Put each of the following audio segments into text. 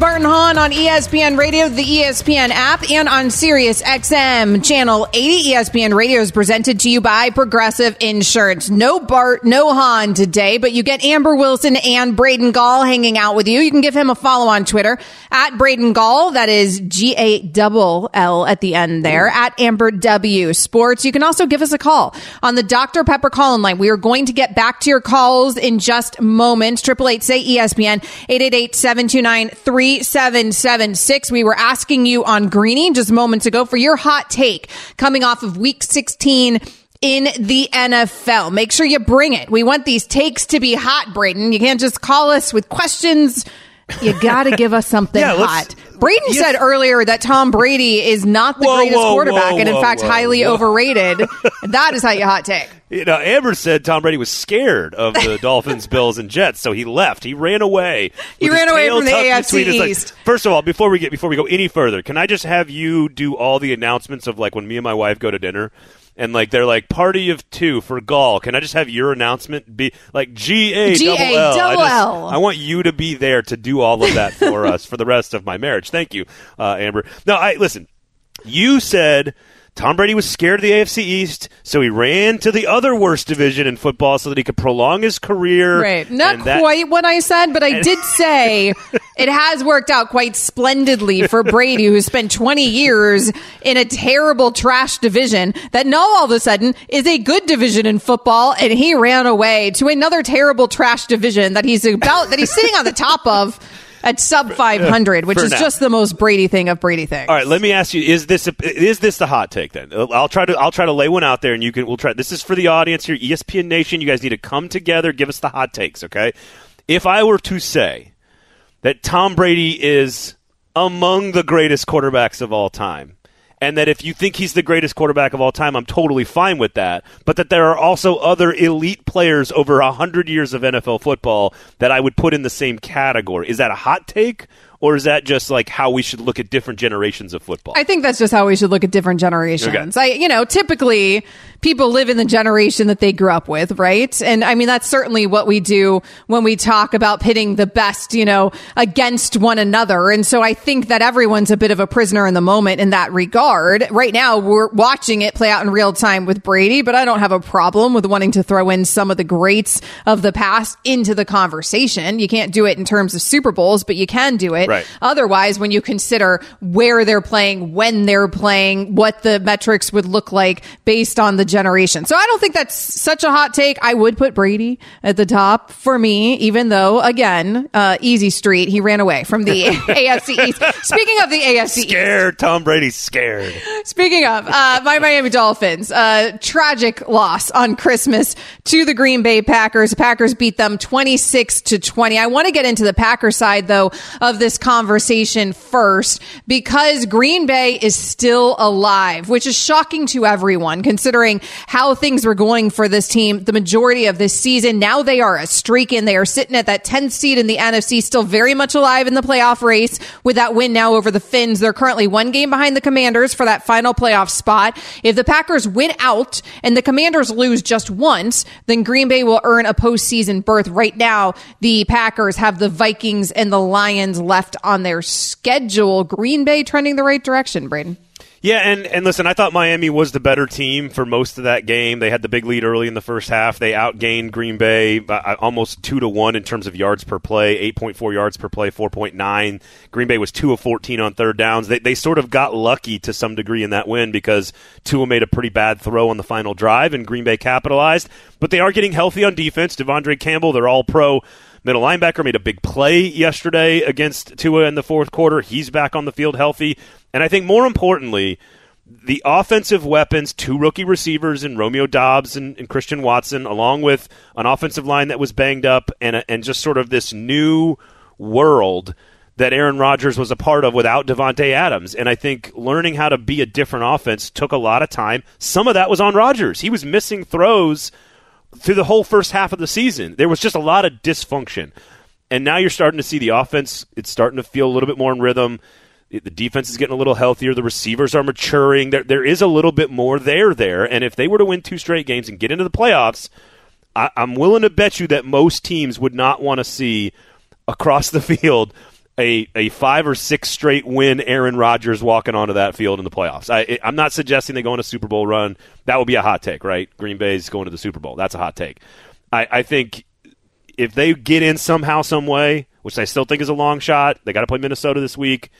Bart and Hahn on ESPN Radio, the ESPN app, and on Sirius XM Channel 80. ESPN Radio is presented to you by Progressive Insurance. No Bart, no Hahn today, but you get Amber Wilson and Braden Gall hanging out with you. You can give him a follow on Twitter at Braden Gall. That is G A double L at the end there at Amber W Sports. You can also give us a call on the Dr. Pepper call in line. We are going to get back to your calls in just moments. Triple eight say ESPN 888 729 3776. We were asking you on Greeny just moments ago for your hot take coming off of week 16 in the NFL. Make sure you bring it. We want these takes to be hot, Braden. You can't just call us with questions. You got to give us something yeah, hot. Braden yes. said earlier that Tom Brady is not the whoa, greatest whoa, quarterback whoa, and, in fact, highly overrated. that is how you hot take. You know, Amber said Tom Brady was scared of the Dolphins, Bills, and Jets, so he left. He ran away. He ran away from the AFC between his legs. East. First of all, before we get before we go any further, can I just have you do all the announcements of like when me and my wife go to dinner? And like they're like party of two for Gall. Can I just have your announcement be like G A double L? I G-A-double just- L. I want you to be there to do all of that for us for the rest of my marriage. Thank you, uh, Amber. No, I listen. You said Tom Brady was scared of the AFC East, so he ran to the other worst division in football so that he could prolong his career. Right. Not that- quite what I said, but I did say it has worked out quite splendidly for Brady, who spent 20 years in a terrible trash division that now all of a sudden is a good division in football. And he ran away to another terrible trash division that he's about, that he's sitting on the top of at sub 500, which is now. just the most Brady thing of Brady things. All right, let me ask you: Is this a, is this the hot take? Then uh, I'll try to I'll try to lay one out there, and you can we'll try. This is for the audience here, ESPN Nation. You guys need to come together, give us the hot takes, okay? If I were to say that Tom Brady is among the greatest quarterbacks of all time, and that if you think he's the greatest quarterback of all time, I'm totally fine with that. But that there are also other elite players over a hundred years of NFL football that I would put in the same category. Is that a hot take, or is that just like how we should look at different generations of football? I think that's just how we should look at different generations. I, you know, typically people live in the generation that they grew up with, right? And I mean, that's certainly what we do when we talk about pitting the best, you know, against one another. And so I think that everyone's a bit of a prisoner in the moment in that regard. Right now, we're watching it play out in real time with Brady, but I don't have a problem with wanting to throw in some of the greats of the past into the conversation. You can't do it in terms of Super Bowls, but you can do it Right. Otherwise, when you consider where they're playing, when they're playing, what the metrics would look like based on the generation. So I don't think that's such a hot take. I would put Brady at the top for me, even though, again, uh, easy street. He ran away from the AFC East. Speaking of the AFC East, scared. Tom Brady's scared. Speaking of uh, my Miami Dolphins, uh, tragic loss on Christmas to the Green Bay Packers. Packers beat them 26 to 20. I want to get into the Packer side though of this conversation first because Green Bay is still alive, which is shocking to everyone considering how things were going for this team the majority of this season. Now they are a streak and they are sitting at that 10th seed in the NFC, still very much alive in the playoff race with that win now over the Finns. They're currently one game behind the Commanders for that final playoff spot. If the Packers win out and the Commanders lose just once, then Green Bay will earn a postseason berth. Right now, the Packers have the Vikings and the Lions left on their schedule. Green Bay trending the right direction, Braden. Yeah, and, and listen, I thought Miami was the better team for most of that game. They had the big lead early in the first half. They outgained Green Bay uh, almost two to one in terms of yards per play, eight point four yards per play, four point nine. Green Bay was two of fourteen on third downs. They they sort of got lucky to some degree in that win because Tua made a pretty bad throw on the final drive, and Green Bay capitalized. But they are getting healthy on defense. De'Vondre Campbell, they're all pro middle linebacker made a big play yesterday against Tua in the fourth quarter. He's back on the field healthy. And I think more importantly, the offensive weapons, two rookie receivers in Romeo Doubs and, and, Christian Watson, along with an offensive line that was banged up, and and just sort of this new world that Aaron Rodgers was a part of without Davante Adams. And I think learning how to be a different offense took a lot of time. Some of that was on Rodgers. He was missing throws through the whole first half of the season. There was just a lot of dysfunction. And now you're starting to see the offense, it's starting to feel a little bit more in rhythm. The defense is getting a little healthier. The receivers are maturing. There, there is a little bit more there there. And if they were to win two straight games and get into the playoffs, I, I'm willing to bet you that most teams would not want to see across the field a, a five or six straight win Aaron Rodgers walking onto that field in the playoffs. I, I'm not suggesting they go on a Super Bowl run. That would be a hot take, right? Green Bay's going to the Super Bowl. That's a hot take. I, I think if they get in somehow, some way, which I still think is a long shot, they got to play Minnesota this week.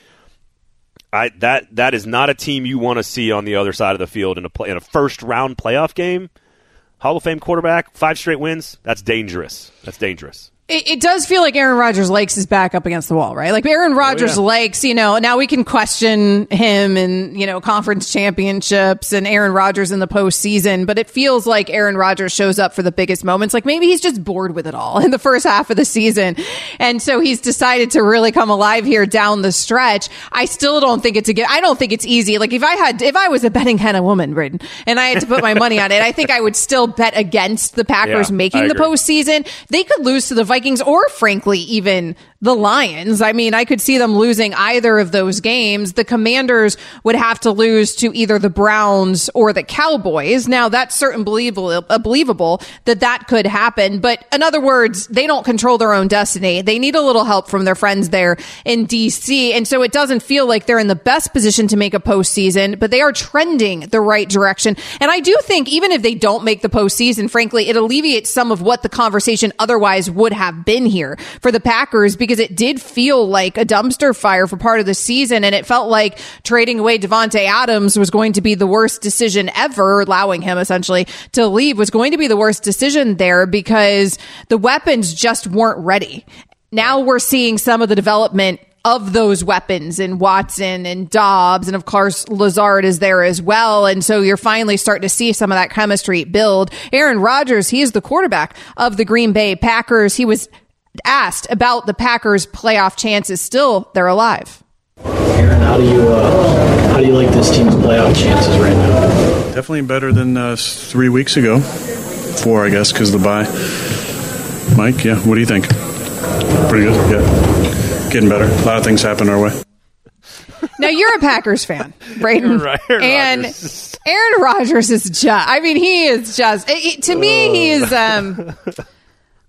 I that that is not a team you want to see on the other side of the field in a play, in a first round playoff game. Hall of Fame quarterback, five straight wins. That's dangerous. That's dangerous. It, it, does feel like Aaron Rodgers likes his back up against the wall, right? Like Aaron oh, Rodgers oh, yeah. likes, you know, now we can question him and, you know, conference championships and Aaron Rodgers in the postseason, but it feels like Aaron Rodgers shows up for the biggest moments. Like maybe he's just bored with it all in the first half of the season. And so he's decided to really come alive here down the stretch. I still don't think it's a good, I don't think it's easy. Like if I had, if I was a betting kind of woman, Braden, and I had to put my money on it, I think I would still bet against the Packers yeah, making the postseason. They could lose to the Vikings Vikings or frankly even the Lions. I mean, I could see them losing either of those games. The Commanders would have to lose to either the Browns or the Cowboys. Now, that's certain believable, believable that that could happen. But in other words, they don't control their own destiny. They need a little help from their friends there in DC. And so it doesn't feel like they're in the best position to make a postseason, but they are trending the right direction. And I do think even if they don't make the postseason, frankly, it alleviates some of what the conversation otherwise would have been here for the Packers because because it did feel like a dumpster fire for part of the season. And it felt like trading away Davante Adams was going to be the worst decision ever, allowing him essentially to leave was going to be the worst decision there because the weapons just weren't ready. Now we're seeing some of the development of those weapons and Watson and Dobbs and of course Lazard is there as well and so you're finally starting to see some of that chemistry build. Aaron Rodgers, he is the quarterback of the Green Bay Packers. He was asked about the Packers' playoff chances, still they're alive. Aaron, how do you uh, how do you like this team's playoff chances right now? Definitely better than uh, three weeks ago, four I guess, because the bye. Mike, yeah, what do you think? Pretty good, yeah, getting better. A lot of things happen our way. Now you're a Packers fan, Braden, right, Aaron and Rodgers. Aaron Rodgers is just. I mean, he is just. To me, he is. Um,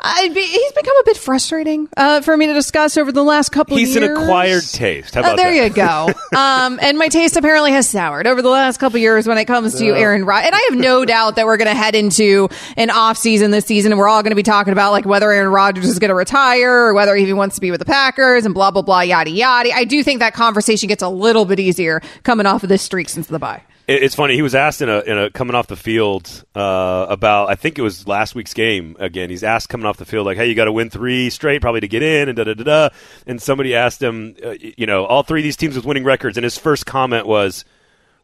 I, he's become a bit frustrating uh, for me to discuss over the last couple he's years. He's an acquired taste. How uh, about uh, there that? you go. um, and my taste apparently has soured over the last couple years when it comes to Aaron Rodgers. And I have no doubt that we're going to head into an off season this season, and we're all going to be talking about like whether Aaron Rodgers is going to retire or whether he wants to be with the Packers and blah blah blah yada yada. I do think that conversation gets a little bit easier coming off of this streak since the bye. It's funny. He was asked in a, in a coming off the field uh, about I think it was last week's game. Again, he's asked coming off the field like, "Hey, you got to win three straight probably to get in," and da da da da. And somebody asked him, uh, you know, all three of these teams with winning records, and his first comment was,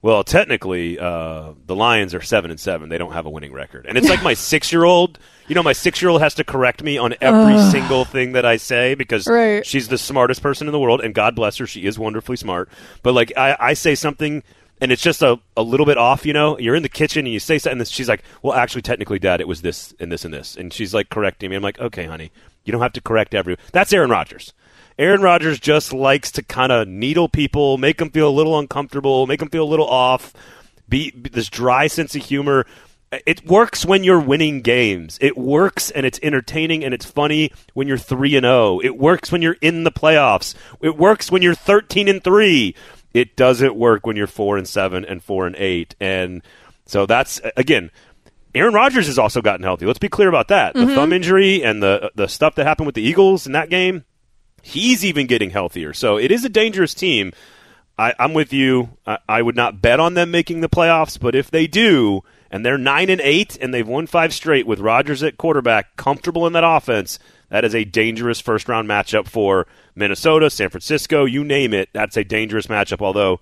"Well, technically, uh, the Lions are seven and seven. They don't have a winning record." And it's like my six year old. You know, my six year old has to correct me on every single thing that I say because right. she's the smartest person in the world, and God bless her, she is wonderfully smart. But like, I, I say something and it's just a, a little bit off, you know. You're in the kitchen and you say something. And she's like, "Well, actually, technically, Dad, it was this and this and this." And she's like correcting me. I'm like, "Okay, honey, you don't have to correct every." That's Aaron Rodgers. Aaron Rodgers just likes to kind of needle people, make them feel a little uncomfortable, make them feel a little off. Be, be this dry sense of humor. It works when you're winning games. It works and it's entertaining and it's funny when you're 3 and 0. It works when you're in the playoffs. It works when you're 13 and 3 it doesn't work when you're four and seven and four and eight. And so that's again, Aaron Rodgers has also gotten healthy. Let's be clear about that. Mm-hmm. The thumb injury and the the stuff that happened with the Eagles in that game, he's even getting healthier. So it is a dangerous team. I, am with you. I, I would not bet on them making the playoffs, but if they do, and they're nine and eight, and they've won five straight with Rodgers at quarterback, comfortable in that offense, that is a dangerous first round matchup for Minnesota, San Francisco, you name it. That's a dangerous matchup. Although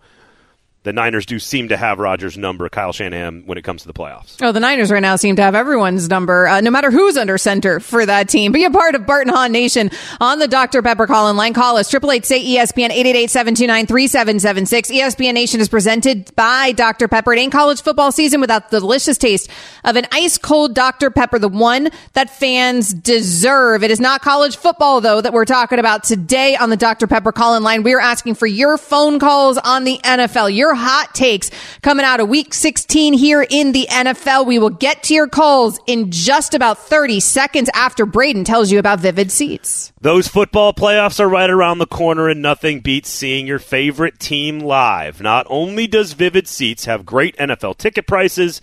the Niners do seem to have Rodgers' number, Kyle Shanahan, when it comes to the playoffs. Oh, the Niners right now seem to have everyone's number, uh, no matter who's under center for that team. Be a part of Bart and Hahn Nation on the Dr. Pepper call in line. Call us, 888 say ESPN, 888-729-3776. ESPN Nation is presented by Dr. Pepper. It ain't college football season without the delicious taste of an ice cold Dr. Pepper, the one that fans deserve. It is not college football, though, that we're talking about today on the Dr. Pepper call in line. We are asking for your phone calls on the NFL, your hot takes coming out of week 16 here in the NFL. We will get to your calls in just about 30 seconds after Braden tells you about Vivid Seats. Those football playoffs are right around the corner, and nothing beats seeing your favorite team live. Not only does Vivid Seats have great NFL ticket prices,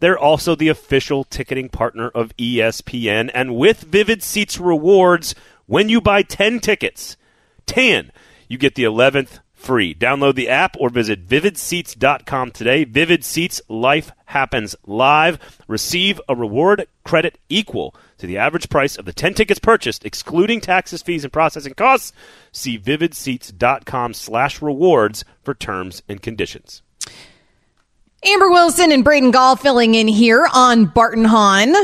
they're also the official ticketing partner of ESPN. And with Vivid Seats rewards, when you buy 10 tickets, 10, you get the 11th free. Download the app or visit vividseats.com today. Vivid Seats, life happens live. Receive a reward credit equal to the average price of the 10 tickets purchased, excluding taxes, fees, and processing costs. See vividseats.com slash rewards for terms and conditions. Amber Wilson and Braden Gall filling in here on Bart and Hahn.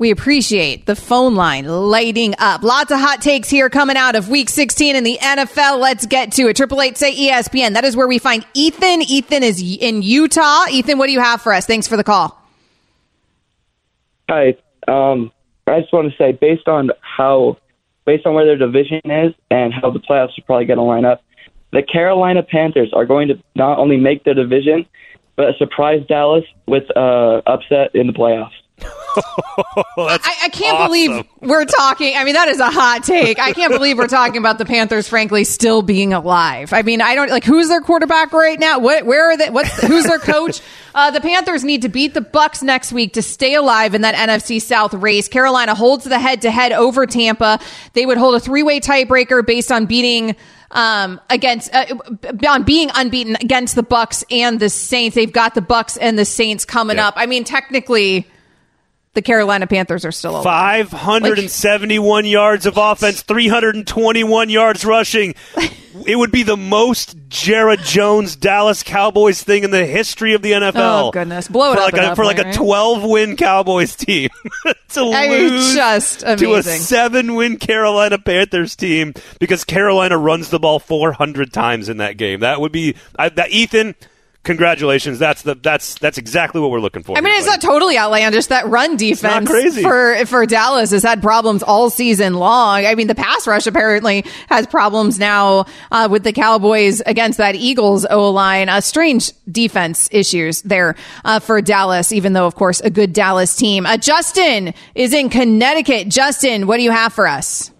We appreciate the phone line lighting up. Lots of hot takes here coming out of week 16 in the NFL. Let's get to it. Triple eight say ESPN. That is where we find Ethan. Ethan is in Utah. Ethan, what do you have for us? Thanks for the call. Hi. Um, I just want to say, based on how, based on where their division is and how the playoffs are probably going to line up, the Carolina Panthers are going to not only make their division, but surprise Dallas with uh, upset in the playoffs. I, I can't believe we're talking. I mean, that is a hot take. I can't believe we're talking about the Panthers, frankly, still being alive. I mean, I don't like who's their quarterback right now. What, where are they? What's who's their coach? Uh, the Panthers need to beat the Bucks next week to stay alive in that NFC South race. Carolina holds the head to head over Tampa. They would hold a three way tiebreaker based on beating um, against uh, on being unbeaten against the Bucks and the Saints. They've got the Bucks and the Saints coming Yeah. up. I mean, technically, the Carolina Panthers are still alive. 571 yards of offense, 321 yards rushing. It would be the most Jerry Jones Dallas Cowboys thing in the history of the NFL. Oh, goodness. Blow it for up like a, for like a 12 win Cowboys team to I lose just to a 7 win Carolina Panthers team because Carolina runs the ball 400 times in that game. That would be I, that Ethan Congratulations! That's the that's that's exactly what we're looking for. I mean, here, it's buddy. not totally outlandish. That run defense crazy. for for Dallas has had problems all season long. I mean, the pass rush apparently has problems now uh, with the Cowboys against that Eagles O line. Uh, strange defense issues there uh, for Dallas, even though, of course, a good Dallas team. Uh, Justin is in Connecticut. Justin, what do you have for us?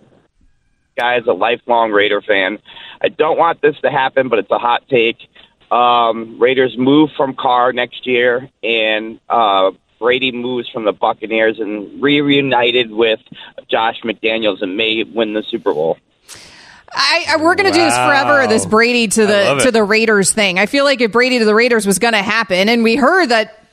Guy's a lifelong Raider fan. I don't want this to happen, but it's a hot take. Um, Raiders move from Carr next year, and uh, Brady moves from the Buccaneers and reunited with Josh McDaniels and may win the Super Bowl. I, I we're going to do this forever. This Brady to the to the Raiders thing. I feel like if Brady to the Raiders was going to happen, and we heard that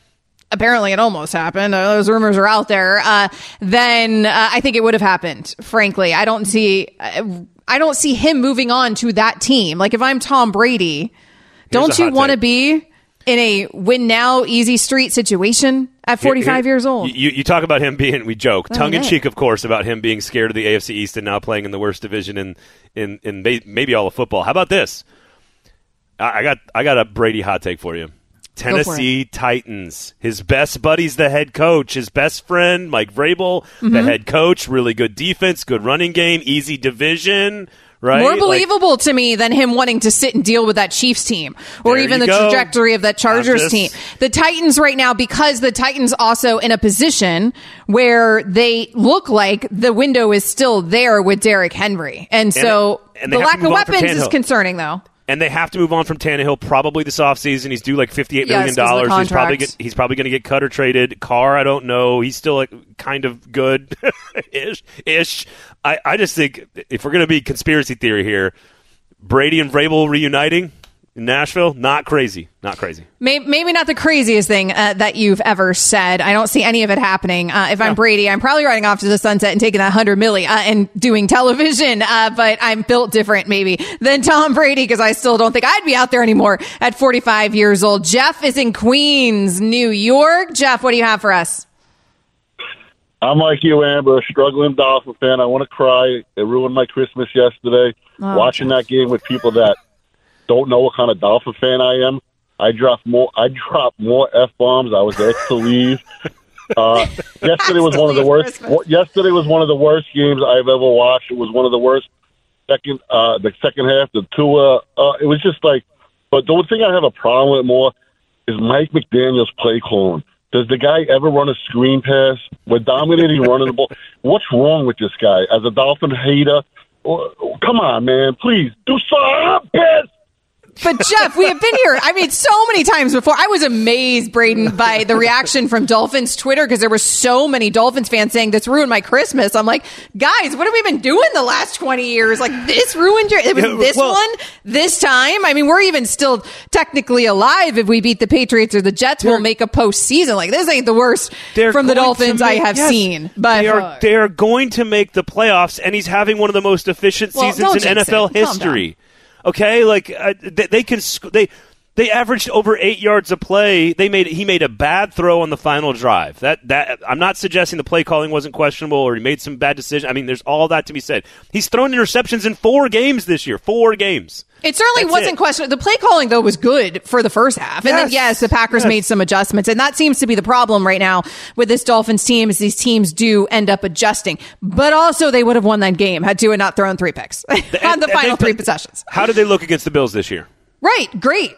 apparently it almost happened. Uh, those rumors are out there. Uh, then uh, I think it would have happened. Frankly, I don't see. Uh, I don't see him moving on to that team. Like if I'm Tom Brady, don't you want to be in a win now, easy street situation at 45 Here- years old? You, you talk about him being, we joke, tongue in cheek, of course, about him being scared of the AFC East and now playing in the worst division in in, in maybe all of football. How about this? I, I got I got a Brady hot take for you. Tennessee Titans. His best buddy's the head coach. His best friend, Mike Vrabel, the Mhm. head coach. Really good defense, good running game, easy division. Right? More Like- believable to me than him wanting to sit and deal with that Chiefs team or even the go. trajectory of that Chargers just- team. The Titans right now, because the Titans also in a position where they look like the window is still there with Derrick Henry. And so and the lack of move on from weapons is concerning though. And they have to move on from Tannehill probably this offseason. He's due like fifty-eight Yes, million 'cause of the dollars. He's probably get, he's probably going to get cut or traded. Carr, I don't know. He's still like kind of good ish. Ish. I, I just think if we're going to be conspiracy theory here, Brady and Vrabel reuniting. In Nashville, not crazy. Not crazy. Maybe not the craziest thing uh, that you've ever said. I don't see any of it happening. Uh, if I'm Brady, I'm probably riding off to the sunset and taking that hundred milli uh, and doing television. Uh, but I'm built different, maybe than Tom Brady because I still don't think I'd be out there anymore at 45 years old. Jeff is in Queens, New York. Jeff, what do you have for us? I'm like you, Amber, a struggling Dolphin fan. I want to cry. It ruined my Christmas yesterday. Oh, watching that game with people that don't know what kind of Dolphin fan I am. I dropped more. I dropped more f bombs. I was asked to leave. Uh, yesterday was one of the worst. Yesterday was one of the worst games I've ever watched. It was one of the worst. Second, uh, the second half, the two. Uh, uh, it was just like. But the one thing I have a problem with more is Mike McDaniel's play calling. Does the guy ever run a screen pass? We're dominating running the ball. What's wrong with this guy? As a Dolphin hater, oh, oh, come on, man, please do something. But Jeff, we have been here. I mean, so many times before. I was amazed, Braden, by the reaction from Dolphins Twitter because there were so many Dolphins fans saying this ruined my Christmas. I'm like, guys, what have we been doing the last 20 years? Like this ruined your. It was this well- one this time. I mean, we're even still technically alive if we beat the Patriots or the Jets. We'll make a postseason. Like this ain't the worst from the Dolphins I have yes. seen. But they are they are going to make the playoffs, and he's having one of the most efficient Well, seasons in NFL it. History. Okay, like uh, they, they can they they averaged over eight yards a play. They made he made a bad throw on the final drive. That that I'm not suggesting the play calling wasn't questionable or he made some bad decision. I mean, there's all that to be said. He's thrown interceptions in four games this year. Four games. It certainly That's wasn't it. questionable. The play calling though was good for the first half, and then Yes. yes, the Packers Yes. made some adjustments, and that seems to be the problem right now with this Dolphins team. Is these teams do end up adjusting, but also they would have won that game had Tua not thrown three picks on the and final they- three possessions. How did they look against the Bills this year? Right, great.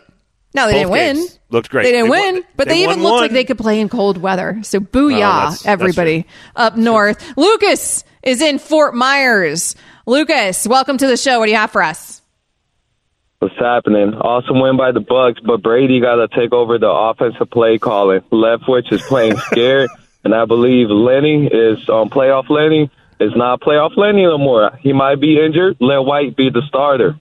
No, they Both didn't win. looked great. They didn't They win, won- but they they, even won looked one. like they could play in cold weather. So Well, booyah, oh, that's- that's everybody up north. Lucas is in Fort Myers. Lucas, welcome to the show. What do you have for us? What's happening? Awesome win by the Bucks, but Brady got to take over the offensive play calling. Leftwich is playing scared, and I believe Lenny is on playoff Lenny is not playoff Lenny no more. He might be injured. Let White be the starter.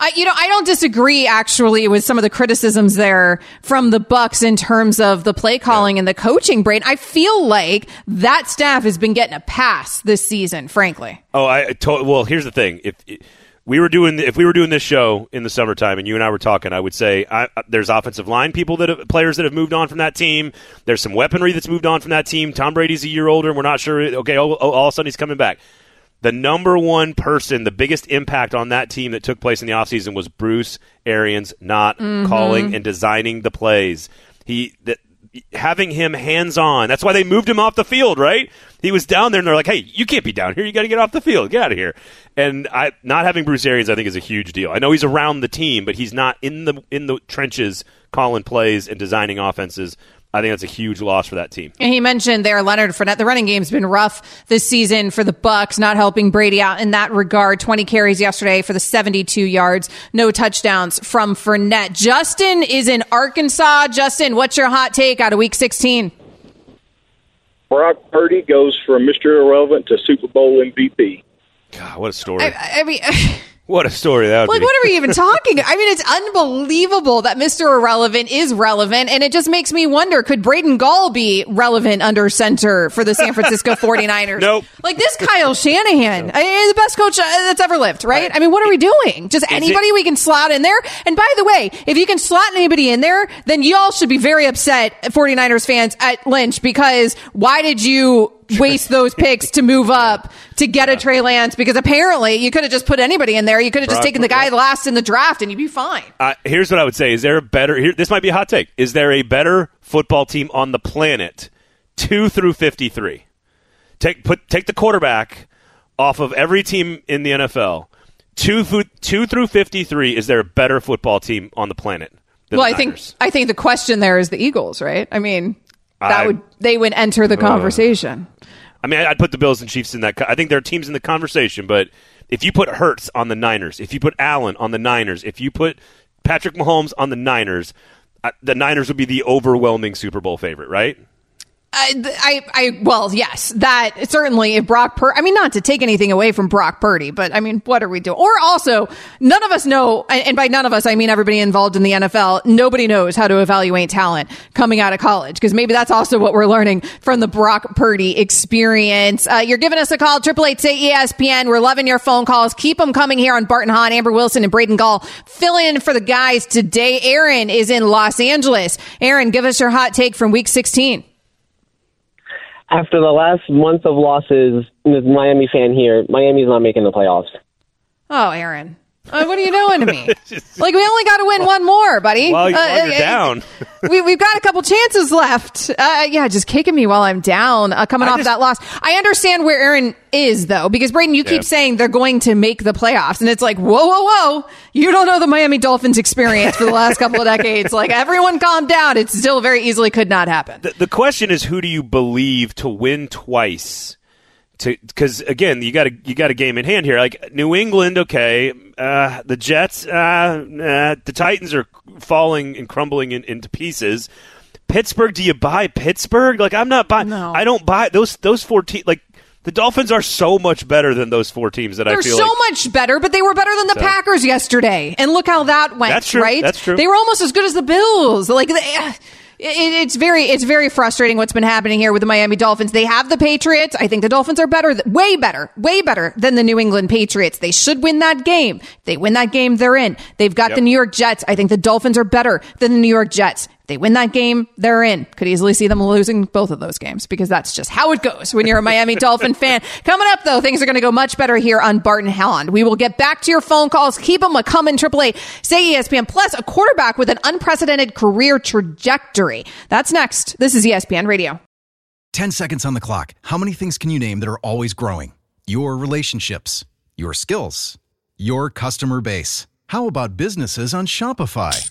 I, you know, I don't disagree actually with some of the criticisms there from the Bucks in terms of the play calling and the coaching brain. I feel like that staff has been getting a pass this season, frankly. Oh, I to- well. Here's the thing: if we were doing if we were doing this show in the summertime, and you and I were talking, I would say I, there's offensive line people that have, players that have moved on from that team. There's some weaponry that's moved on from that team. Tom Brady's a year older, and we're not sure. Okay, oh, all of a sudden he's coming back. The number one person, the biggest impact on that team that took place in the offseason was Bruce Arians not Mhm. calling and designing the plays. He that having him hands on. That's why they moved him off the field, right? He was down there and they're like, "Hey, you can't be down here. You got to get off the field. Get out of here." And I not having Bruce Arians I think is a huge deal. I know he's around the team, but he's not in the in the trenches calling plays and designing offenses. I think that's a huge loss for that team. And he mentioned there Leonard Fournette. The running game's been rough this season for the Bucks, not helping Brady out in that regard. Twenty carries yesterday for the seventy-two yards, no touchdowns from Fournette. Justin is in Arkansas. Justin, what's your hot take out of Week sixteen? Brock Purdy goes from Mr. Irrelevant to Super Bowl MVP. God, what a story! I, I mean. what a story that would Like, be. what are we even talking? I mean, it's unbelievable that Mr. Irrelevant is relevant, and it just makes me wonder could Braden Gall be relevant under center for the San Francisco 49ers? Nope. Like this Kyle Shanahan, I mean, the best coach uh, that's ever lived, right? I mean, what are we doing? Just anybody we can slot in there? And by the way, if you can slot anybody in there, then y'all should be very upset, 49ers fans at Lynch, because why did you waste those picks to move up to get a Trey Lance? Because apparently you could have just put anybody in there. You could have just taken the guy last in the draft and you'd be fine. Uh, here's what I would say: Is there a better? Here, this might be a hot take. Is there a better football team on the planet, two through fifty-three? Take put take the quarterback off of every team in the NFL. Two two through fifty-three. Is there a better football team on the planet? Well, I think I think the question there is the Eagles, right? I mean, that I- would they would enter the Ugh. conversation. I mean, I'd put the Bills and Chiefs in that. I think there are teams in the conversation, but if you put Hurts on the Niners, if you put Allen on the Niners, if you put Patrick Mahomes on the Niners, uh, the Niners would be the overwhelming Super Bowl favorite, right? I, I, I, well, yes, that certainly if Brock Purdy, I mean, not to take anything away from Brock Purdy, but I mean, what are we doing? Or also, none of us know, and by none of us, I mean everybody involved in the NFL, nobody knows how to evaluate talent coming out of college, because maybe that's also what we're learning from the Brock Purdy experience. Uh, you're giving us a call, Triple Eight say ESPN. We're loving your phone calls. Keep them coming here on Bart and Hahn, Amber Wilson, and Braden Gall. Fill in for the guys today. Aaron is in Los Angeles. Aaron, give us your hot take from week 16 after the last month of losses, as Miami fan here, Miami's not making the playoffs. Oh, Aaron. Uh, what are you doing to me? like we only got to win one more, buddy. Well, uh, while you're uh, down. we, we've got a couple chances left. Uh, yeah, just kicking me while I'm down, uh, coming I off just- that loss. I understand where Aaron is though, because Braden, you keep saying they're going to make the playoffs, and it's like, whoa, whoa, whoa! You don't know the Miami Dolphins experience for the last couple of decades. Like everyone, calm down. It still very easily could not happen. The, the question is, who do you believe to win twice? Because again, you got a you got a game in hand here. Like New England, okay, uh, the Jets, uh, uh, the Titans are falling and crumbling in, into pieces. Pittsburgh, do you buy Pittsburgh? Like I'm not buying. I don't buy those those four teams. Like the Dolphins are so much better than those four teams that I They're feel so like. much better, but they were better than the So- Packers yesterday. And look how that went, That's true. right? That's true. They were almost as good as the Bills. Like they, uh, it, it's very it's very frustrating what's been happening here with the Miami Dolphins. They have the Patriots. I think the Dolphins are better, way better, way better than the New England Patriots. They should win that game. They win that game, they're in. They've got Yep. the New York Jets. I think the Dolphins are better than the New York Jets. If They win that game, they're in. Could easily see them losing both of those games because that's just how it goes when you're a Miami Dolphin fan. Coming up though, things are going to go much better here on Barton Howland. We will get back to your phone calls. Keep them a coming. Triple A, say ESPN plus a quarterback with an unprecedented career trajectory. That's next. This is ESPN Radio. 10 seconds on the clock. How many things can you name that are always growing? Your relationships, your skills, your customer base. How about businesses on Shopify?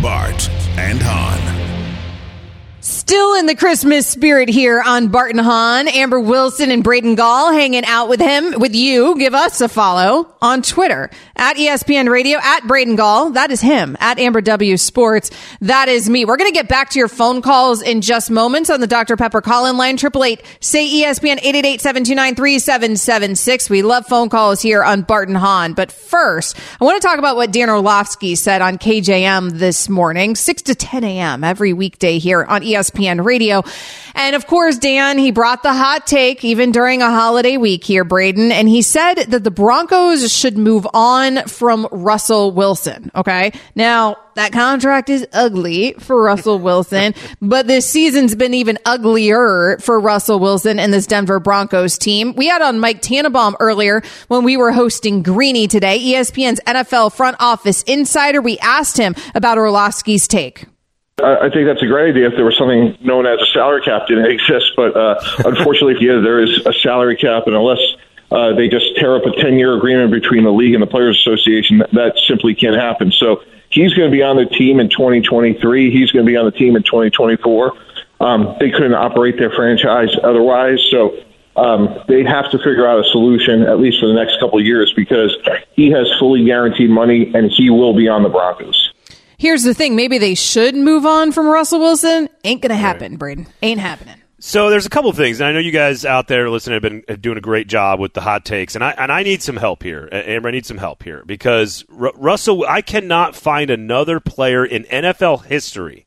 Bart and Hahn. Still in the Christmas spirit here on Bart and Hahn, Amber Wilson and Braden Gall hanging out with him, with you. Give us a follow on Twitter at ESPN Radio, at Braden Gall. That is him. At Amber W Sports. That is me. We're going to get back to your phone calls in just moments on the Dr. Pepper call-in line. Triple eight, say ESPN 888-729-3776. We love phone calls here on Bart and Hahn. But first, I want to talk about what Dan Orlovsky said on KJM this morning, 6 to 10 a.m. every weekday here on E ESPN Radio. And of course, Dan, he brought the hot take even during a holiday week here, Braden. And he said that the Broncos should move on from Russell Wilson. Okay. Now, that contract is ugly for Russell Wilson, but this season's been even uglier for Russell Wilson and this Denver Broncos team. We had on Mike Tannenbaum earlier when we were hosting Greeny today, ESPN's NFL front office insider. We asked him about Orlovsky's take. I think that's a great idea if there was something known as a salary cap didn't exist. But uh, unfortunately, yeah, there is a salary cap, and unless uh, they just tear up a 10 year agreement between the league and the Players Association, that, simply can't happen. So he's going to be on the team in 2023. He's going to be on the team in 2024. Um, they couldn't operate their franchise otherwise, so um, they have to figure out a solution at least for the next couple of years because he has fully guaranteed money and he will be on the Broncos. Here's the thing: maybe they should move on from Russell Wilson. Ain't gonna happen, Braden. Ain't happening. So there's a couple of things, and I know you guys out there listening have been doing a great job with the hot takes, and I and I need some help here. Amber, I need some help here because R- Russell, I cannot find another player in NFL history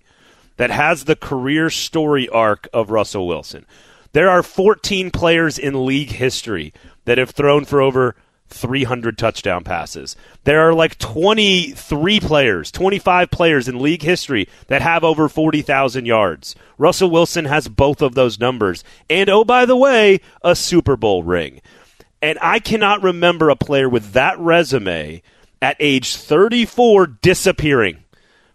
that has the career story arc of Russell Wilson. There are 14 players in league history that have thrown for over 300 touchdown passes. There are like 23 players, 25 players in league history that have over 40,000 yards. Russell Wilson has both of those numbers. And oh, by the way, a Super Bowl ring. And I cannot remember a player with that resume at age 34 disappearing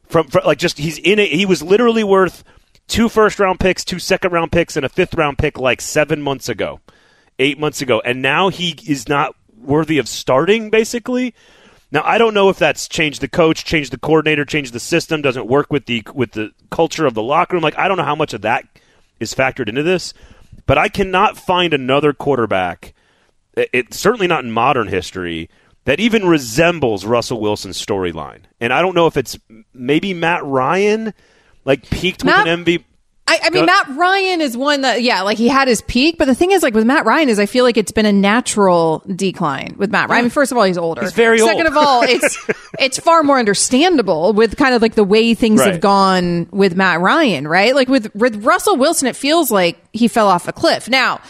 from, from like just he's in it. He was literally worth two first round picks, two second round picks, and a fifth round pick like seven months ago, eight months ago. And now he is not worthy of starting, basically. Now I don't know if that's changed the coach, changed the coordinator, changed the system, doesn't work with the with the culture of the locker room. Like I don't know how much of that is factored into this, but I cannot find another quarterback. It, it certainly not in modern history that even resembles Russell Wilson's storyline. And I don't know if it's maybe Matt Ryan, like peaked Matt- with an MVP. I, I mean, Matt Ryan is one that, yeah, like he had his peak, but the thing is, like with Matt Ryan, is I feel like it's been a natural decline with Matt Ryan. I mean, first of all, he's older. He's very Second old. of all, it's it's far more understandable with kind of like the way things Right. have gone with Matt Ryan, right? Like with with Russell Wilson, it feels like he fell off a cliff. Now,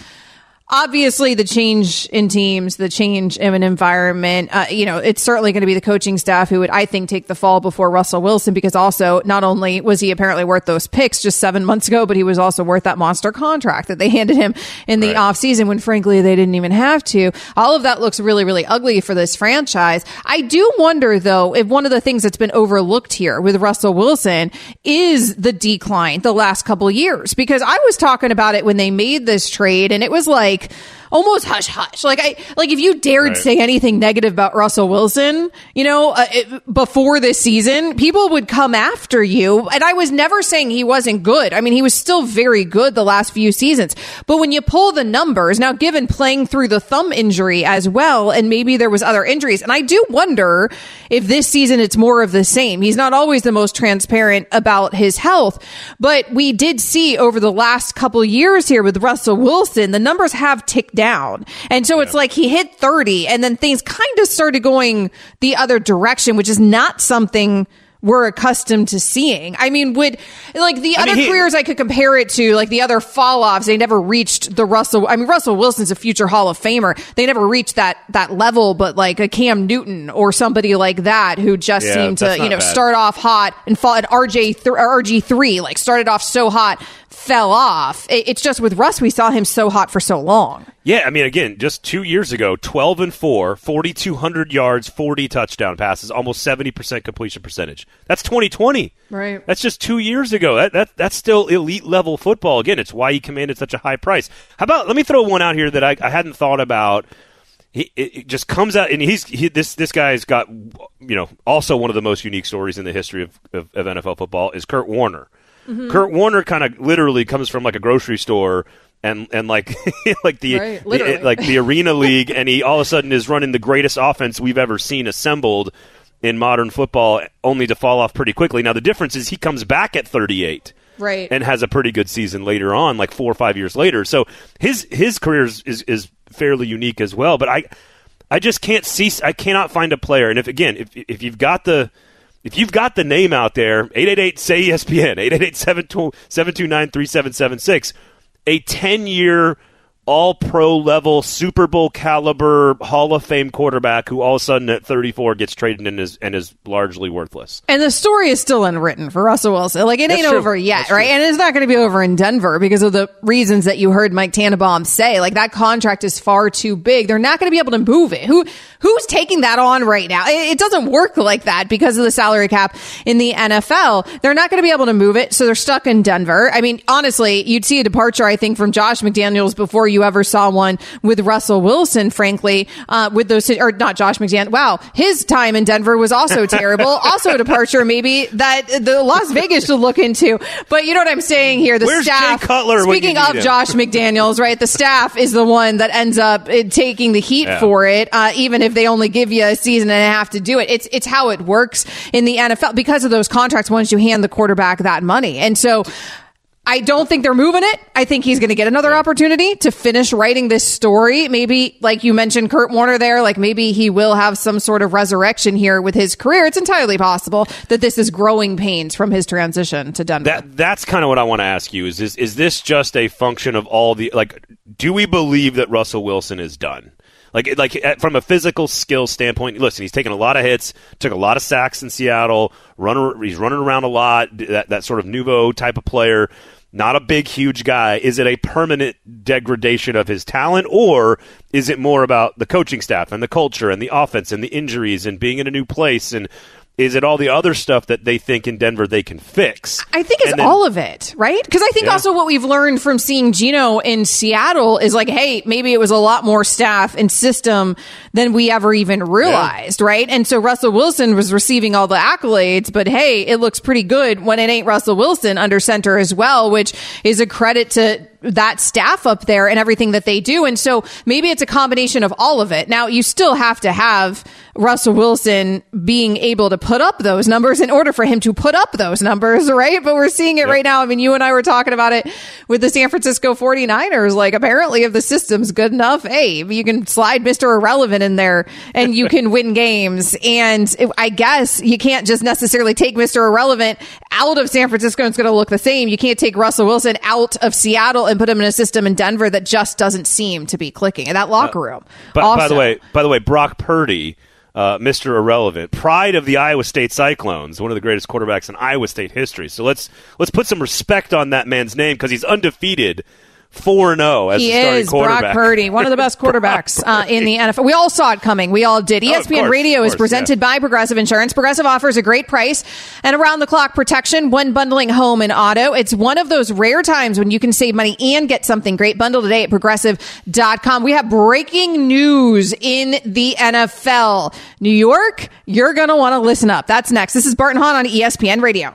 obviously the change in teams the change in an environment uh, you know it's certainly going to be the coaching staff who would i think take the fall before russell wilson because also not only was he apparently worth those picks just seven months ago but he was also worth that monster contract that they handed him in the offseason when frankly they didn't even have to. All of that looks really really ugly for this franchise. I do wonder though if one of the things that's been overlooked here with russell wilson is the decline the last couple years because i was talking about it when they made this trade and it was like like almost hush hush like i like if you dared Right. say anything negative about russell wilson you know uh, it, before this season people would come after you. And i was never saying he wasn't good. I mean he was still very good the last few seasons. But when you pull the numbers now given playing through the thumb injury as well and maybe there was other injuries and i do wonder if this season it's more of the same. He's not always the most transparent about his health. But we did see over the last couple years here with russell wilson the numbers have ticked down and so it's like he hit 30 and then things kind of started going the other direction which is not something we're accustomed to seeing. I mean, would like the I other mean, he- careers I could compare it to, like the other fall offs, they never reached the Russell. I mean, Russell Wilson's a future Hall of Famer. They never reached that that level, but like a Cam Newton or somebody like that who just Yeah, seemed to you know bad. start off hot and fall at RJ th- RG three, like started off so hot, fell off. It's just with Russ, we saw him so hot for so long. Yeah, I mean, again, just two years ago, 12 and 4, 4,200 yards, 40 touchdown passes, almost 70% completion percentage. That's 2020. Right. That's just two years ago. That, that That's still elite level football. Again, it's why he commanded such a high price. How about, let me throw one out here that I, I hadn't thought about. He, it, just comes out, and he's he, this. This guy's got, you know, also one of the most unique stories in the history of, of, of NFL football is Kurt Warner. Mhm. Kurt Warner kind of literally comes from like a grocery store and and like like the, Right, the- like the arena league, and he all of a sudden is running the greatest offense we've ever seen assembled in modern football, only to fall off pretty quickly. Now the difference is he comes back at 38 Right. and has a pretty good season later on, like four or five years later. So his his career is, is, is fairly unique as well. But I I just can't see I cannot find a player. And if again if if you've got the if you've got the name out there, 888 say ESPN, 888-729-3776, a 10 year all pro level Super Bowl caliber Hall of Fame quarterback who all of a sudden at 34 gets traded and is and is largely worthless. And the story is still unwritten for Russell Wilson. Like it That's ain't true. over yet, That's right? true. And it's not going to be over in Denver because of the reasons that you heard Mike Tannenbaum say. Like that contract is far too big. They're not going to be able to move it. Who who's taking that on right now? It, it doesn't work like that because of the salary cap in the NFL. They're not going to be able to move it, so they're stuck in Denver. I mean, honestly, you'd see a departure, I think, from Josh McDaniels before you ever saw one with Russell Wilson, frankly, uh, with those, or not Josh McDaniel. Wow. His time in Denver was also terrible. also a departure, maybe that the Las Vegas should look into. But you know what I'm saying here? The Where's staff. Jay Cutler speaking of him? Josh McDaniels, right? The staff is the one that ends up uh, taking the heat Yeah. for it, uh, even if they only give you a season and a half to do it. It's it's how it works in the NFL because of those contracts. Once you hand the quarterback that money, and so. I don't think they're moving it. I think he's going to get another opportunity to finish writing this story. Maybe, like you mentioned, Kurt Warner there, like maybe he will have some sort of resurrection here with his career. It's entirely possible that this is growing pains from his transition to Denver. That that's kind of what I want to ask you. Is this is this just a function of all the like? Do we believe that Russell Wilson is done? Like like uh, from a physical skill standpoint, listen, he's taken a lot of hits, took a lot of sacks in Seattle. Run, he's running around a lot. That that sort of nouveau type of player. Not a big, huge guy. Is it a permanent degradation of his talent, or is it more about the coaching staff and the culture and the offense and the injuries and being in a new place and is it all the other stuff that they think in Denver they can fix? I think it's then- all of it, right? Because I think Yeah. also what we've learned from seeing Geno in Seattle is like, hey, maybe it was a lot more staff and system than we ever even realized, right? And so Russell Wilson was receiving all the accolades, but hey, it looks pretty good when it ain't Russell Wilson under center as well, which is a credit to that staff up there and everything that they do. And so maybe it's a combination of all of it. Now, you still have to have Russell Wilson being able to put up those numbers in order for him to put up those numbers, right? But we're seeing it right now. I mean, you and I were talking about it with the San Francisco 49ers. Like, apparently, if the system's good enough, hey, you can slide Mr. Irrelevant in there and you can win games. And I guess you can't just necessarily take Mr. Irrelevant out of San Francisco and it's going to look the same. You can't take Russell Wilson out of Seattle and put him in a system in Denver that just doesn't seem to be clicking. in that locker room. But by the way, by the way, Brock Purdy, uh, Mr. Irrelevant, pride of the Iowa State Cyclones, one of the greatest quarterbacks in Iowa State history. So let's let's put some respect on that man's name because he's undefeated, four and zero as he the starting is quarterback. Brock Purdy, one of the best quarterbacks uh, in the NFL. We all saw it coming. We all did. E Oh, ESPN course, Radio of is course, presented by Progressive Insurance. Progressive offers a great price and around the clock protection when bundling home and auto. It's one of those rare times when you can save money and get something great. Bundle today at progressive.com. We have breaking news in the NFL. New York, you're going to want to listen up. That's next. This is Bart and Hahn on ESPN Radio.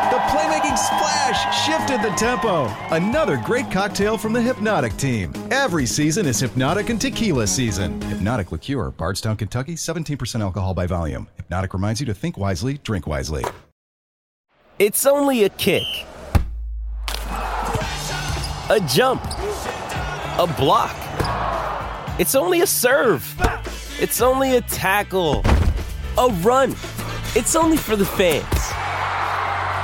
Playmaking splash shifted the tempo. Another great cocktail from the Hpnotiq team. Every season is Hpnotiq and Tequila season. Hpnotiq Liqueur, Bardstown, Kentucky, 17% alcohol by volume. Hpnotiq reminds you to think wisely, drink wisely. It's only a kick, a jump, a block. It's only a serve. It's only a tackle, a run. It's only for the fans.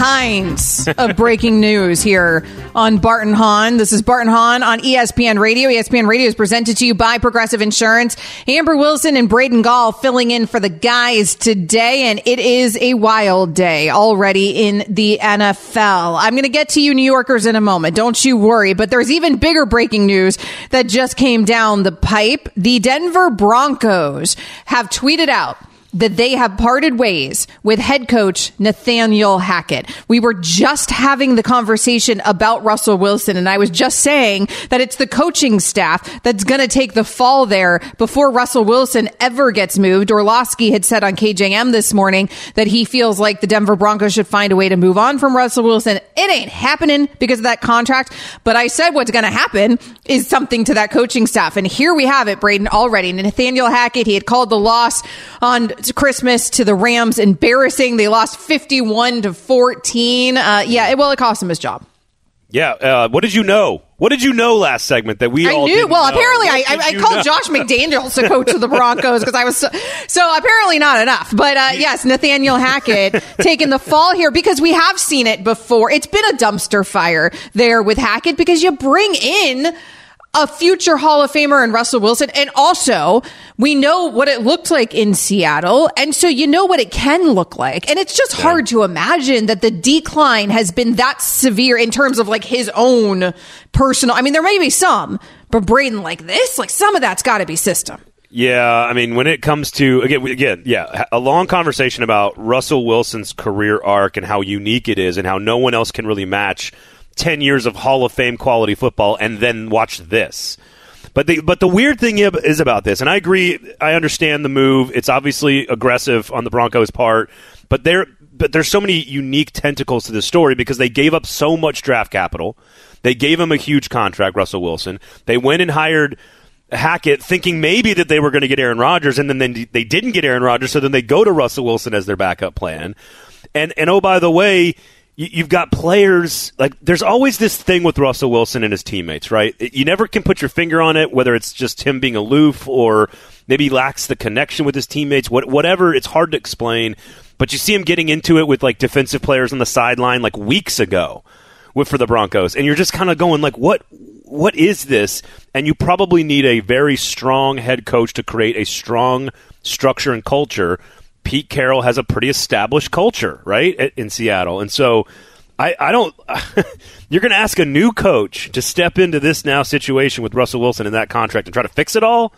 Kinds of breaking news here on Bart and Hahn. This is Bart and Hahn on ESPN Radio. ESPN Radio is presented to you by Progressive Insurance. Amber Wilson and Braden Gall filling in for the guys today, and it is a wild day already in the NFL. I'm going to get to you New Yorkers in a moment. Don't you worry. But there's even bigger breaking news that just came down the pipe. The Denver Broncos have tweeted out that they have parted ways with head coach Nathaniel Hackett. We were just having the conversation about Russell Wilson, and I was just saying that it's the coaching staff that's going to take the fall there before Russell Wilson ever gets moved. Orlovsky had said on KJM this morning that he feels like the Denver Broncos should find a way to move on from Russell Wilson. It ain't happening because of that contract, but I said what's going to happen is something to that coaching staff. And here we have it, Braden, already. Nathaniel Hackett, he had called the loss on Christmas to the Rams embarrassing. They lost 51 to 14. Uh, yeah, it, well, it cost him his job. Yeah. Uh, what did you know? What did you know last segment that we I all knew. Well, know? apparently, I, I, I called know? Josh McDaniels the coach of the Broncos because I was so, so apparently not enough. But uh, yes, Nathaniel Hackett taking the fall here because we have seen it before. It's been a dumpster fire there with Hackett because you bring in a future Hall of Famer in Russell Wilson. And also, we know what it looked like in Seattle. And so you know what it can look like. And it's just hard to imagine that the decline has been that severe in terms of like his own personal. I mean, there may be some, but Braden like this, like some of that's got to be system. Yeah, I mean, when it comes to again, again, yeah, a long conversation about Russell Wilson's career arc and how unique it is, and how no one else can really match ten years of Hall of Fame quality football, and then watch this. But the but the weird thing is about this, and I agree, I understand the move. It's obviously aggressive on the Broncos' part, but there but there's so many unique tentacles to this story because they gave up so much draft capital. They gave him a huge contract, Russell Wilson. They went and hired Hackett thinking maybe that they were going to get Aaron Rodgers, and then they, they didn't get Aaron Rodgers, so then they go to Russell Wilson as their backup plan. And and oh by the way, you've got players like there's always this thing with Russell Wilson and his teammates, right? You never can put your finger on it, whether it's just him being aloof or maybe lacks the connection with his teammates. What whatever, it's hard to explain. But you see him getting into it with like defensive players on the sideline like weeks ago with for the Broncos, and you're just kind of going like, what what is this? And you probably need a very strong head coach to create a strong structure and culture. Pete Carroll has a pretty established culture, right, in Seattle, and so. I, I don't. you're going to ask a new coach to step into this now situation with Russell Wilson in that contract and try to fix it all.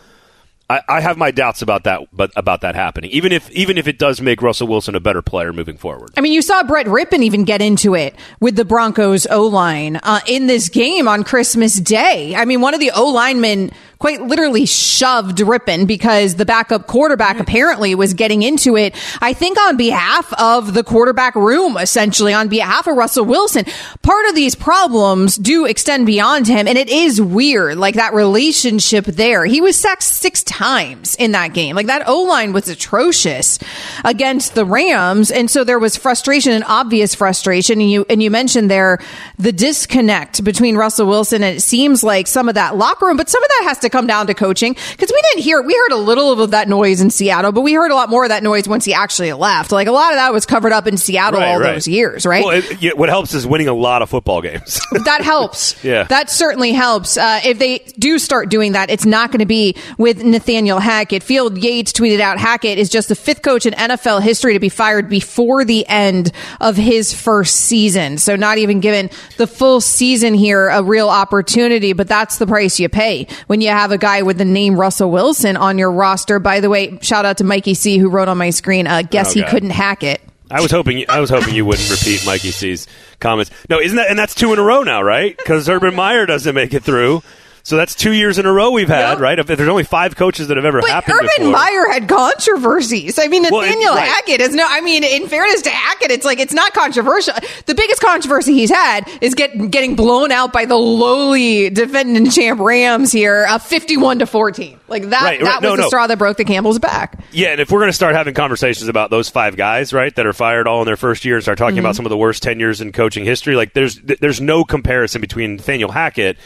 I, I have my doubts about that, but about that happening. Even if even if it does make Russell Wilson a better player moving forward. I mean, you saw Brett Rypien even get into it with the Broncos O line uh, in this game on Christmas Day. I mean, one of the O linemen quite literally shoved Rypien because the backup quarterback apparently was getting into it. I think on behalf of the quarterback room, essentially on behalf of Russell Wilson. Part of these problems do extend beyond him, and it is weird, like that relationship there. He was sacked six times in that game. Like that O line was atrocious against the Rams, and so there was frustration and obvious frustration. And you and you mentioned there the disconnect between Russell Wilson and it seems like some of that locker room, but some of that has to come down to coaching because we didn't hear we heard a little of that noise in Seattle, but we heard a lot more of that noise once he actually left. Like a lot of that was covered up in Seattle Right, all right. those years, right? Well, it, yeah, what helps is winning a lot of football games. that helps. Yeah. That certainly helps. Uh, if they do start doing that, it's not going to be with Nathaniel Hackett. Field Yates tweeted out Hackett is just the fifth coach in NFL history to be fired before the end of his first season. So not even given the full season here a real opportunity, but that's the price you pay when you have a guy with the name Russell Wilson on your roster. By the way, shout out to Mikey C who wrote on my screen, uh, guess Oh, he God. couldn't hack it. I was hoping I was hoping you wouldn't repeat Mikey C's comments. No, isn't that and that's two in a row now, right? Because Urban Meyer doesn't make it through. So that's two years in a row we've had, right? If, there's only five coaches that have ever But happened Urban before. Meyer had controversies. I mean, Well, it- Nathaniel right. Hackett is no. I mean, in fairness to Hackett, it's like it's not controversial. The biggest controversy he's had is get getting blown out by the lowly defending champ Rams here, uh, fifty-one to fourteen. Like that. Right, that right. was No, the no. straw that broke the camel's back. Yeah, and if we're going to start having conversations about those five guys, right, that are fired all in their first year, and start talking Mhm. about some of the worst tenures in coaching history, like there's there's no comparison between Nathaniel Hackett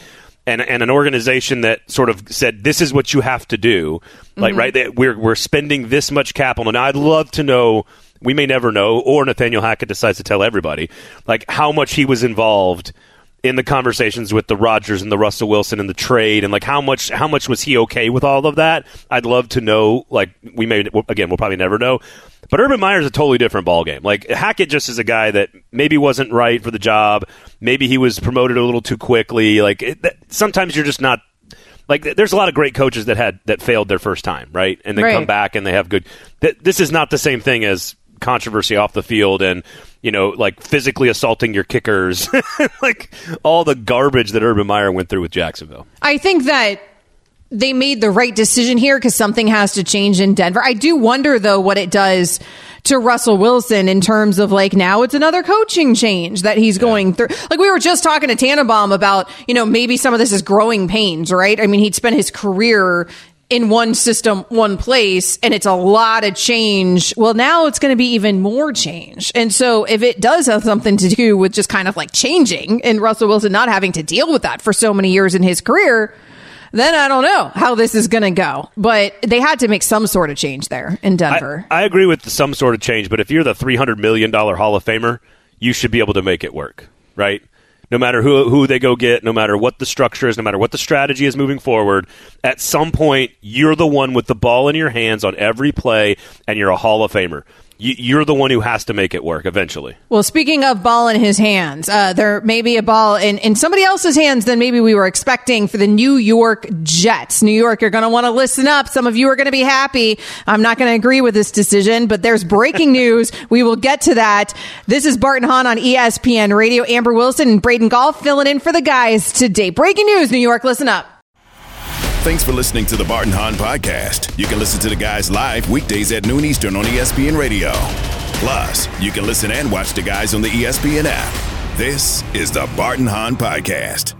and and an organization that sort of said this is what you have to do, like Mhm. right, that we're we're spending this much capital. Now, I'd love to know. We may never know, or Nathaniel Hackett decides to tell everybody, like how much he was involved in the conversations with the Rodgers and the Russell Wilson and the trade and like how much how much was he okay with all of that? I'd love to know. Like we may again we'll probably never know. But Urban Meyer's a totally different ballgame. Like Hackett just is a guy that maybe wasn't right for the job. Maybe he was promoted a little too quickly. Like it, that, sometimes you're just not like there's a lot of great coaches that had that failed their first time, right? And then Right. come back and they have good. Th- this is not the same thing as controversy off the field and you know like physically assaulting your kickers, like all the garbage that Urban Meyer went through with Jacksonville. I think that they made the right decision here because something has to change in Denver. I do wonder though what it does to Russell Wilson in terms of like now it's another coaching change that he's going through. Like we were just talking to Tannenbaum about, you know, maybe some of this is growing pains, right? I mean, he'd spent his career in one system, one place, and it's a lot of change. Well, now it's going to be even more change. And so if it does have something to do with just kind of like changing and Russell Wilson not having to deal with that for so many years in his career, then I don't know how this is going to go. But they had to make some sort of change there in Denver. I, I agree with some sort of change, but if you're the three hundred million dollar Hall of Famer, you should be able to make it work, right? No matter who who they go get, no matter what the structure is, no matter what the strategy is moving forward, at some point you're the one with the ball in your hands on every play, and you're a Hall of Famer. You, you're the one who has to make it work eventually. Well, speaking of ball in his hands, uh, there may be a ball in, in somebody else's hands than maybe we were expecting for the New York Jets. New York, you're going to want to listen up. Some of you are going to be happy. I'm not going to agree with this decision, but there's breaking news. We will get to that. This is Bart and Hahn on ESPN Radio. Amber Wilson and Braden Gall filling in for the guys today. Breaking news, New York, listen up. Thanks for listening to the Bart and Hahn Podcast. You can listen to the guys live weekdays at noon Eastern on ESPN Radio. Plus, you can listen and watch the guys on the ESPN app. This is the Bart and Hahn Podcast.